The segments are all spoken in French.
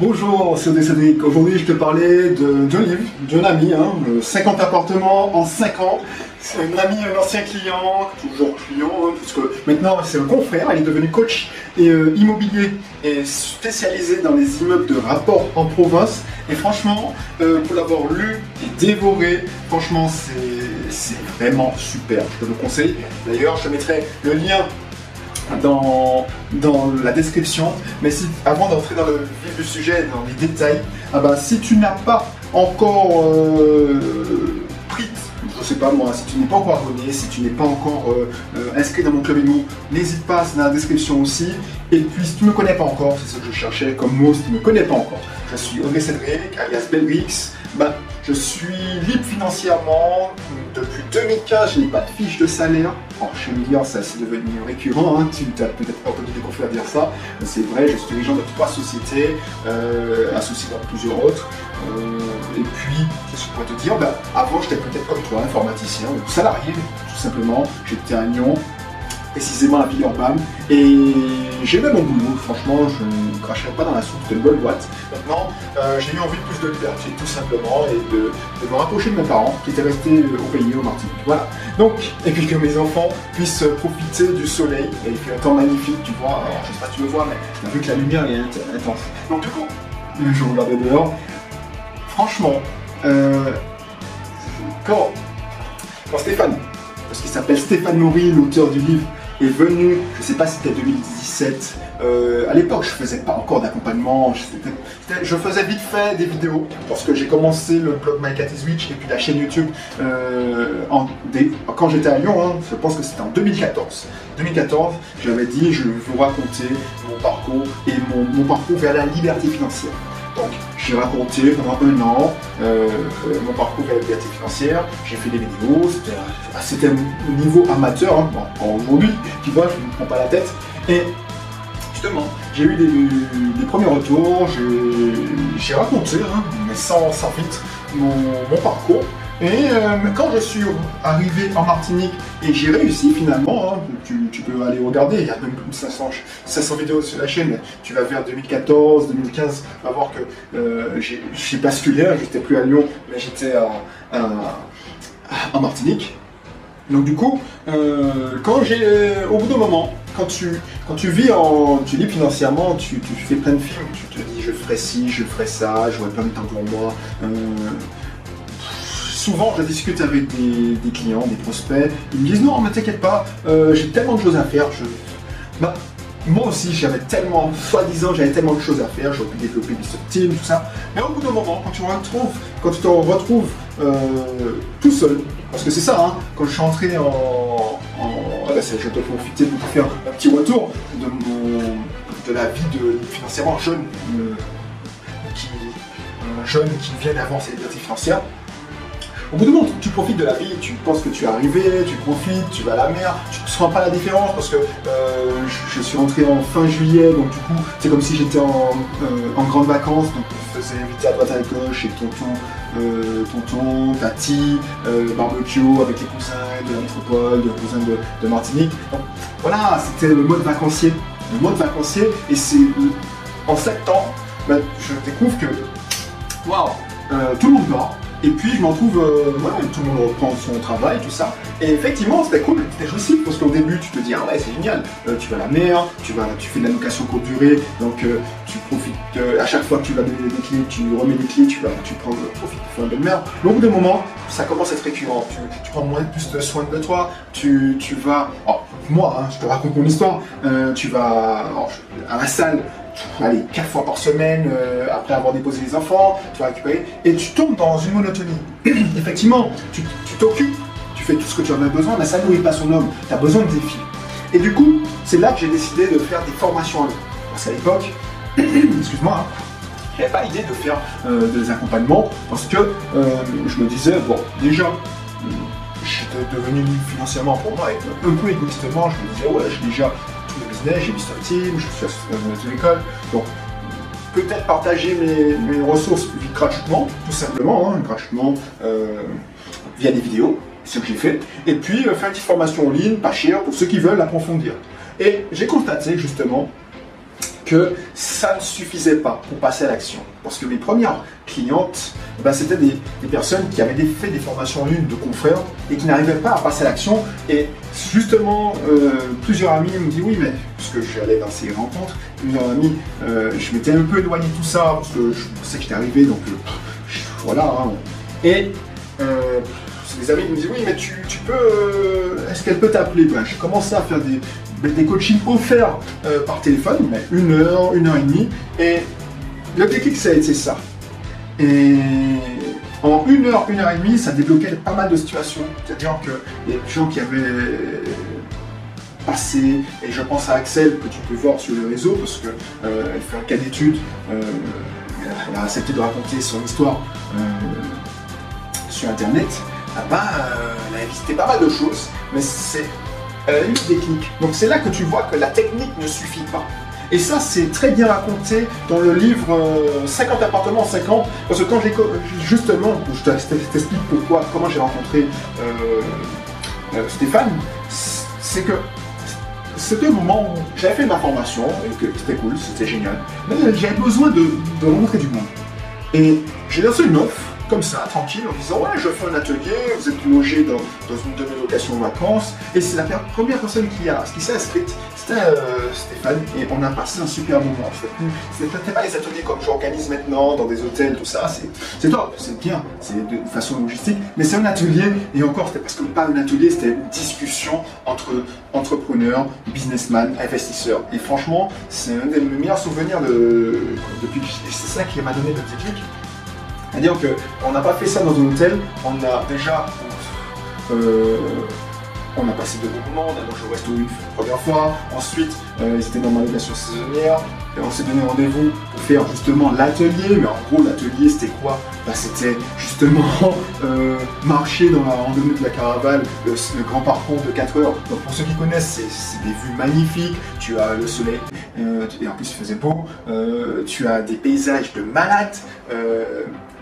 Bonjour, c'est Cédric. Aujourd'hui, je te parlais d'un livre d'un ami, hein, 50 appartements en 5 ans. C'est un ami, un ancien client, toujours client, hein, puisque maintenant c'est un confrère, il est devenu coach et euh, immobilier et spécialisé dans les immeubles de rapport en province. Et franchement, euh, pour l'avoir lu et dévoré, franchement, c'est vraiment super. Je te le conseille. D'ailleurs, je mettrai le lien dans, la description. Mais si, avant d'entrer dans le vif du sujet, dans les détails, ah bah, si tu n'as pas encore euh, pris, je sais pas moi, si tu n'es pas encore abonné, si tu n'es pas encore euh, euh, inscrit dans mon club Emo, n'hésite pas, c'est dans la description aussi. Et puis si tu ne me connais pas encore, c'est ce que je cherchais comme mot, si tu ne me connais pas encore, je suis Audrey Cédric, alias Belrix. Bah, je suis libre financièrement. Depuis 2015, je n'ai pas de fiche de salaire. Alors, chez Milliard, ça c'est devenu récurrent. Hein. Tu as peut-être entendu des confrères dire ça. C'est vrai, je suis dirigeant de trois sociétés, euh, associé dans plusieurs autres. Euh, et puis, qu'est-ce que je te dire? Bah, Avant, j'étais peut-être comme toi, informaticien salarié, tout simplement. J'étais à Lyon, précisément à Villeurbanne. Et j'aimais mon boulot, franchement, je ne cracherais pas dans la soupe, c'était une bonne boîte. Maintenant, euh, j'ai eu envie de plus de liberté, tout simplement, et de, me rapprocher de mes parents, qui étaient restés euh, au pays, au Martinique. Voilà. Donc, et puis que mes enfants puissent profiter du soleil, et fait un temps magnifique, tu vois. Alors, je sais pas si tu le vois, mais vu que la lumière est intense. Donc, du coup, je regardais dehors. Franchement, euh, quand, quand Stéphane, parce qu'il s'appelle Stéphane Maury, l'auteur du livre venu, je ne sais pas si c'était 2017, euh, à l'époque je faisais pas encore d'accompagnement, je, faisais vite fait des vidéos, parce que j'ai commencé le blog My Cat is Witch et puis la chaîne YouTube euh, en, quand j'étais à Lyon, hein, je pense que c'était en 2014. 2014, j'avais dit je vais vous raconter mon parcours et mon parcours vers la liberté financière. Donc j'ai raconté pendant un an euh, mon parcours avec la liberté financière, j'ai fait des vidéos, c'était un niveau amateur, hein. aujourd'hui, tu vois, je ne me prends pas la tête. Et justement, j'ai eu des, premiers retours, j'ai raconté, hein, mais sans, sans vite, mon parcours. Et euh, quand je suis arrivé en Martinique et j'ai réussi finalement, hein, tu, peux aller regarder, il y a même plus de 500, 500 vidéos sur la chaîne, tu vas vers 2014, 2015, tu vas voir que euh, j'ai basculé, hein, j'étais plus à Lyon, mais j'étais en Martinique. Donc du coup, euh, quand j'ai, au bout d'un moment, quand tu, vis en, tu lis financièrement, tu, fais plein de films, tu te dis je ferai ci, je ferai ça, j'aurai plein de temps pour moi souvent, je discute avec des, clients, des prospects. Ils me disent non, mais t'inquiète pas, euh, j'ai tellement de choses à faire. Bah, moi aussi, j'avais tellement, soi-disant, j'avais tellement de choses à faire. J'aurais pu développer des team, tout ça. Mais au bout d'un moment, quand tu retrouves, quand tu te retrouves euh, tout seul, parce que c'est ça, hein, quand je suis entré en, ah bah, je peux profiter pour faire un petit retour de, la vie de financièrement jeune, euh, qui, jeune qui vient d'avancer les libertés financières. Au bout du monde, tu profites de la vie, tu penses que tu es arrivé, tu profites, tu vas à la mer, tu ne sens pas la différence parce que euh, je, suis rentré en fin juillet, donc du coup, c'est comme si j'étais en, euh, grande vacances, donc je faisais inviter à droite à gauche chez tonton, euh, tonton, tati, barbecue avec les cousins de la métropole, les cousins de, Martinique. Donc, voilà, c'était le mode vacancier. Le mode vacancier, et c'est en septembre, ben, je découvre que, waouh, tout le monde dort et puis je m'en trouve, euh, tout le monde reprend son travail, tout ça. Et effectivement, c'était cool, c'était jouissif, parce qu'au début, tu te dis, ah ouais, c'est génial, euh, tu vas à la mer, tu, vas, tu fais de la location courte durée, donc euh, tu profites, à chaque fois que tu vas donner des clés, tu remets des clés, tu, vas, tu prends, profites de faire de mer. Au bout d'un moment, ça commence à être récurrent, tu, prends moins plus de soin de toi, tu, tu vas, oh, moi, hein, je te raconte mon histoire, tu vas à la salle, allez, quatre fois par semaine, euh, après avoir déposé les enfants, tu vas récupérer, et tu tombes dans une monotonie. Effectivement, tu t'occupes, tu, fais tout ce que tu en as besoin, mais ça nourrit pas son homme, tu as besoin de défis. Et du coup, c'est là que j'ai décidé de faire des formations en ligne. Parce qu'à l'époque, excuse-moi, hein, j'avais pas l'idée de faire euh, des accompagnements, parce que euh, je me disais, bon, déjà, j'étais devenu financièrement pour moi, et un peu égoïstement, je me disais, ouais, j'ai déjà j'ai Mr Team, je suis assistant dans une école. Donc, peut-être partager mes, ressources gratuitement, tout simplement, hein, gratuitement euh, via des vidéos, ce que j'ai fait. Et puis, euh, faire une petite formation en ligne, pas cher, pour ceux qui veulent approfondir. Et j'ai constaté justement que ça ne suffisait pas pour passer à l'action. Parce que mes premières clientes, ben, c'était des, personnes qui avaient fait des formations en ligne de confrères et qui n'arrivaient pas à passer à l'action. Et justement, euh, plusieurs amis me disent oui, mais puisque j'allais dans ces rencontres, plusieurs amis, euh, je m'étais un peu éloigné de tout ça parce que je sais que j'étais arrivé, donc euh, voilà. Hein. Et des amis me disent oui, mais tu, peux, est-ce qu'elle peut t'appeler? Ben, J'ai commencé à faire des, des coachings offerts par téléphone, mais une heure, une heure et demie. Et le déclic, ça a été ça. Et en une heure, une heure et demie, ça débloquait pas mal de situations. C'est-à-dire que les gens qui avaient passé, et je pense à Axel, que tu peux voir sur le réseau, parce qu'elle euh, fait un cas d'étude, euh, elle a accepté de raconter son histoire euh, sur Internet. Ah bah, elle a visité pas mal de choses, mais c'est, elle a eu des techniques. Donc c'est là que tu vois que la technique ne suffit pas. Et ça, c'est très bien raconté dans le livre 50 euh, appartements en 5 ans. Parce que quand j'ai justement, je t'explique pourquoi, comment j'ai rencontré euh, euh, Stéphane, c'est que c'était le moment où j'avais fait ma formation et que c'était cool, c'était génial. Mais j'avais besoin de, de rencontrer du monde. Et j'ai lancé une offre comme ça, tranquille, en disant ouais, je fais un atelier, vous êtes logé dans, une de mes locations vacances. Et c'est la première personne qui, qui s'est inscrite, c'était euh, Stéphane, et on a passé un super moment. C'était pas les ateliers comme j'organise maintenant dans des hôtels, tout ça, c'est top, c'est bien, c'est de façon logistique, mais c'est un atelier, et encore, c'était parce que pas un atelier, c'était une discussion entre entrepreneurs, businessmen, investisseurs. Et franchement, c'est un des meilleurs souvenirs de, depuis, c'est ça qui m'a donné le déclic. C'est-à-dire qu'on n'a pas fait ça dans un hôtel, on a déjà. Euh, on a passé de bons moments, on a mangé au resto une première fois, ensuite euh, ils étaient dans ma location saisonnière, et on s'est donné rendez-vous pour faire justement l'atelier, mais en gros l'atelier c'était quoi? Bah, C'était justement euh, marcher dans la randonnée de la caravane, le, grand parcours de 4 heures. Donc pour ceux qui connaissent, c'est des vues magnifiques, tu as le soleil, et en plus il faisait beau, tu as des paysages de malades,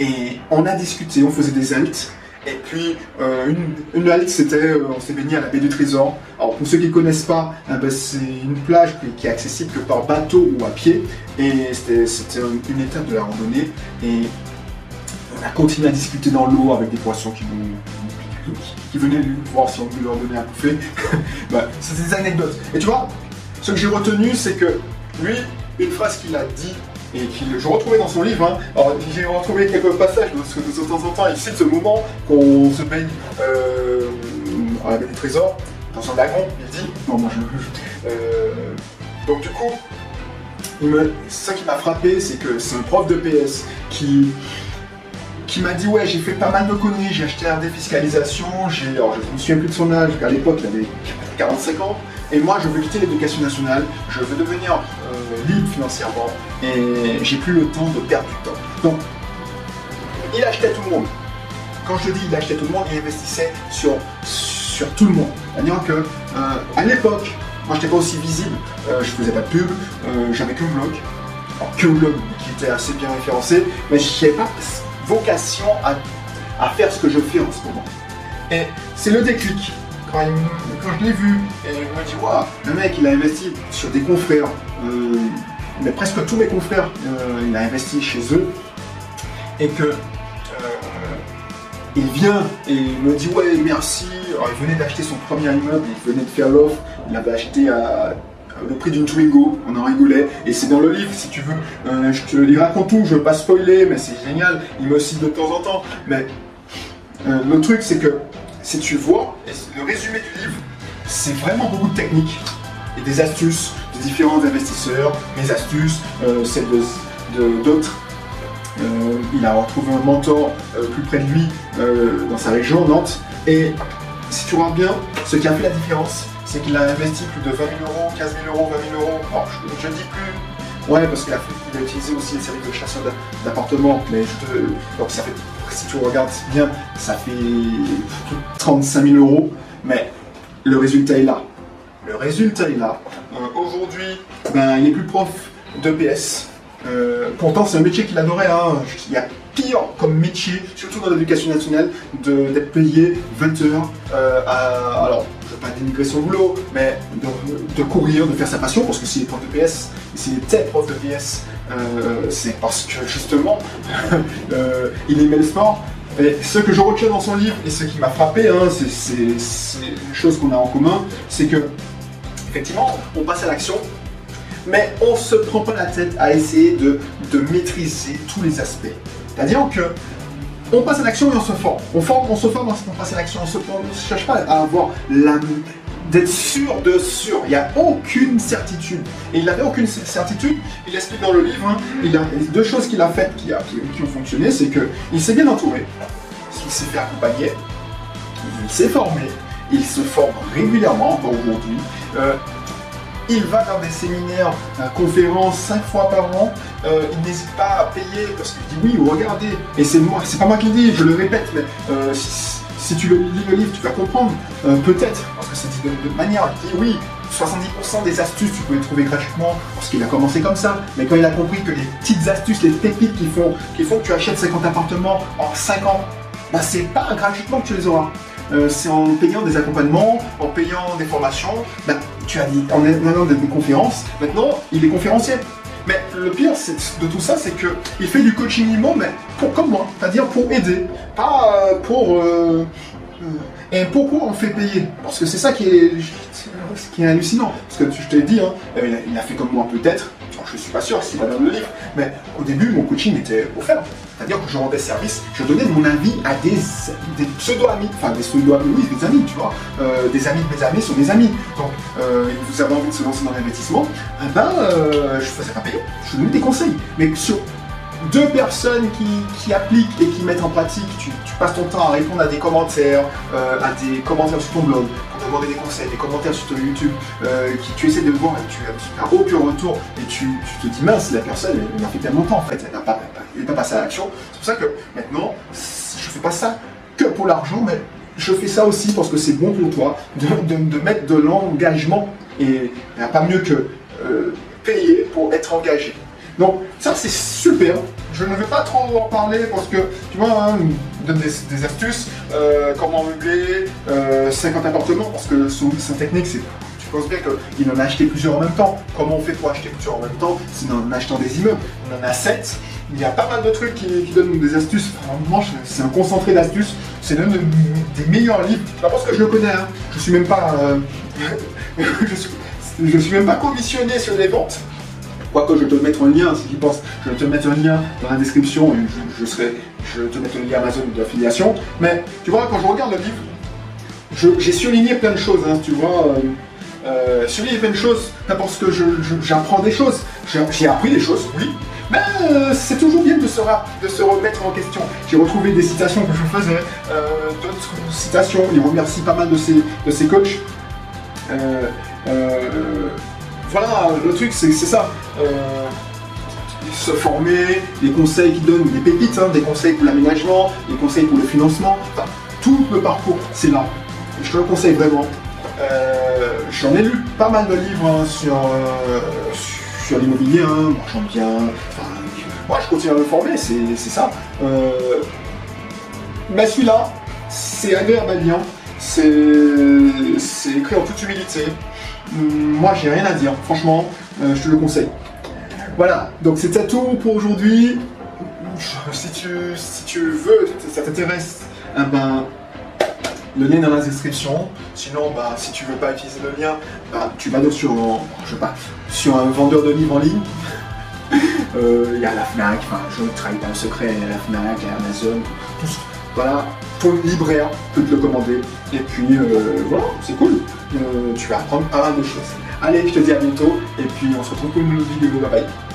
et on a discuté, on faisait des haltes. Et puis, euh, une, halte, c'était, euh, on s'est baigné à la baie du Trésor. Alors, pour ceux qui ne connaissent pas, eh ben, c'est une plage qui, est accessible que par bateau ou à pied. Et c'était une étape de la randonnée. Et on a continué à discuter dans l'eau avec des poissons qui, qui, venaient voir si on pouvait leur donner à bouffer. bah, c'est des anecdotes. Et tu vois, ce que j'ai retenu, c'est que lui, une phrase qu'il a dit et qui je retrouvais dans son livre. Hein. Alors j'ai retrouvé quelques passages parce que de temps en temps il cite ce moment qu'on se baigne euh, à la baie des trésors dans son lagon. Il dit non moi je, euh, donc du coup ça qui m'a frappé c'est que c'est un prof de PS qui qui m'a dit ouais j'ai fait pas mal de conneries, j'ai acheté un défiscalisation, j'ai alors je me souviens plus de son âge, à l'époque il avait 45 ans, et moi je veux quitter l'éducation nationale, je veux devenir euh, libre financièrement, et j'ai plus le temps de perdre du temps. Donc il achetait tout le monde. Quand je dis il achetait tout le monde, il investissait sur, sur tout le monde. C'est-à-dire que euh, à l'époque, moi j'étais pas aussi visible, euh, je faisais pas de pub, j'avais qu'un blog, alors qu'un blog qui était assez bien référencé, mais je n'avais pas vocation à, faire ce que je fais en ce moment. Et c'est le déclic. Quand, je l'ai vu, et je me dis, waouh, le mec il a investi sur des confrères, euh, mais presque tous mes confrères, euh, il a investi chez eux, et que euh, il vient et il me dit ouais merci. Alors, il venait d'acheter son premier immeuble, il venait de faire l'offre, il l'avait acheté à le prix d'une Twingo, on en rigolait, et c'est dans le livre si tu veux, je te, il raconte tout, je veux pas spoiler, mais c'est génial, il me cite de temps en temps, mais le truc c'est que si tu vois, le résumé du livre, c'est vraiment beaucoup de techniques et des astuces de différents investisseurs, mes astuces, euh, celles de d'autres. il a retrouvé un mentor plus près de lui dans sa région, Nantes, et si tu vois bien, ce qui a fait la différence, c'est qu'il a investi plus de 20 000 euros, 15 000 euros, 20 000 euros. Je, ne dis plus. Ouais, parce qu'il a, utilisé aussi les services de chasseur d'appartements. Mais je te. Donc, ça fait. Si tu regardes bien, ça fait 35 000 euros. Mais le résultat est là. Le résultat est là. Euh, aujourd'hui, ben, il est plus prof de PS. Euh, pourtant, c'est un métier qu'il adorait. Hein. Il y a pire comme métier, surtout dans l'éducation nationale, d'être payé 20 heures. Euh, à, alors, pas dénigrer son boulot, mais de, courir, de faire sa passion, parce que s'il est prof de PS, s'il était prof de PS, c'est parce que justement, euh, il aimait le sport. Et ce que je retiens dans son livre, et ce qui m'a frappé, hein, c'est une chose qu'on a en commun, c'est que, effectivement, on passe à l'action, mais on se prend pas la tête à essayer de, maîtriser tous les aspects. C'est-à-dire que on passe à l'action et on se forme. On, forme, on se forme lorsqu'on passe à l'action. On ne cherche pas à avoir la d'être sûr de sûr. Il n'y a aucune certitude. Et il n'avait aucune certitude. Il explique dans le livre, hein, il a deux choses qu'il a faites qui, qui, ont fonctionné. C'est qu'il s'est bien entouré, il s'est fait accompagner, il s'est formé, il se forme régulièrement, aujourd'hui. Euh, il va dans des séminaires, euh, conférences cinq fois par an. Euh, il n'hésite pas à payer parce qu'il dit oui, regardez. Et c'est moi, c'est pas moi qui le dis, je le répète, mais euh, si, tu lis le livre, tu vas comprendre. Peut-être, parce que c'est dit de, manière. Il dit oui, 70% des astuces, tu peux les trouver gratuitement parce qu'il a commencé comme ça. Mais quand il a compris que les petites astuces, les pépites qui font, qui font que tu achètes 50 appartements en 5 ans, bah c'est pas gratuitement que tu les auras. c'est en payant des accompagnements, en payant des formations. Bah, tu as en allant des conférences, maintenant il est conférencier. Mais le pire de tout ça, c'est qu'il fait du coaching immense, mais pour, comme moi, c'est-à-dire pour aider, pas euh, pour. Euh, euh, et pourquoi on fait payer? Parce que c'est ça qui est, qui est hallucinant. Parce que je t'ai dit, hein, il, a, fait comme moi peut-être, je suis pas sûr s'il va dans le livre, mais au début, mon coaching était offert. C'est-à-dire que je rendais service, je donnais mon avis à des, pseudo-amis, enfin des pseudo-amis, oui, des amis, tu vois. Euh, des amis de mes amis sont mes amis. Donc, euh, vous avez envie de se lancer dans l'investissement, eh ben, euh, je faisais pas payer, je donnais des conseils. Mais sur deux personnes qui, appliquent et qui mettent en pratique, tu, passes ton temps à répondre à des commentaires, euh, à des commentaires sur ton blog, demander des conseils, des commentaires sur ton YouTube, euh, qui tu essaies de voir et tu n'as aucun retour et tu, te dis mince, la personne elle, m'a fait tellement de temps en fait, elle n'a pas, pas passé à l'action. C'est pour ça que maintenant, je fais pas ça que pour l'argent, mais je fais ça aussi parce que c'est bon pour toi de, mettre de l'engagement et a pas mieux que euh, payer pour être engagé. Donc ça c'est super. Je ne vais pas trop en parler parce que tu vois, hein, des, astuces, euh, comment meubler 50 euh, appartements parce que son, technique c'est tu penses bien qu'il en a acheté plusieurs en même temps. Comment on fait pour acheter plusieurs en même temps C'est en achetant des immeubles? On en a 7. Il y a pas mal de trucs qui, donnent des astuces. Franchement, c'est un concentré d'astuces. C'est l'un des meilleurs livres. Pas parce que je le connais. Hein. Je suis même pas. Euh, je, suis, je suis même pas commissionné sur les ventes. Quoique je te mettre un lien, si tu penses, je vais te mettre un lien dans la description, et je, serai, je te mettre un lien Amazon d'affiliation. Mais tu vois, quand je regarde le livre, j'ai surligné plein de choses, hein, tu vois. Euh, euh, surligné plein de choses, pas parce que j'apprends des choses. J'ai appris des choses, oui, mais euh, c'est toujours bien de se, de se remettre en question. J'ai retrouvé des citations que je faisais, euh, d'autres citations. Il remercie pas mal de ses, de coachs. Voilà, le truc, c'est ça. Euh, se former, des conseils qui donnent des pépites, hein, des conseils pour l'aménagement, des conseils pour le financement. tout le parcours, c'est là. Je te le conseille vraiment. Euh, j'en ai lu pas mal de livres hein, sur, euh, sur l'immobilier, hein, marchand bien. moi, je continue à me former, c'est ça. mais celui-là, c'est agréable à. C'est écrit en toute humilité. Hum, moi, j'ai rien à dire. Franchement, euh, je te le conseille. Voilà, donc c'était tout pour aujourd'hui. Si tu, si tu veux, ça t'intéresse, eh ben, le lien dans la description. Sinon, bah, si tu veux pas utiliser le lien, bah, tu vas sur, je sais pas, sur un vendeur de livres en ligne. Euh, il y a la FNAC, enfin, je travaille dans le secret, la FNAC, Amazon, tout ça. Voilà, ton libraire peut te le commander. Et puis euh, voilà, c'est cool. Euh, tu vas apprendre pas mal de choses. Allez, je te dis à bientôt. Et puis on se retrouve pour une nouvelle vidéo. Bye bye.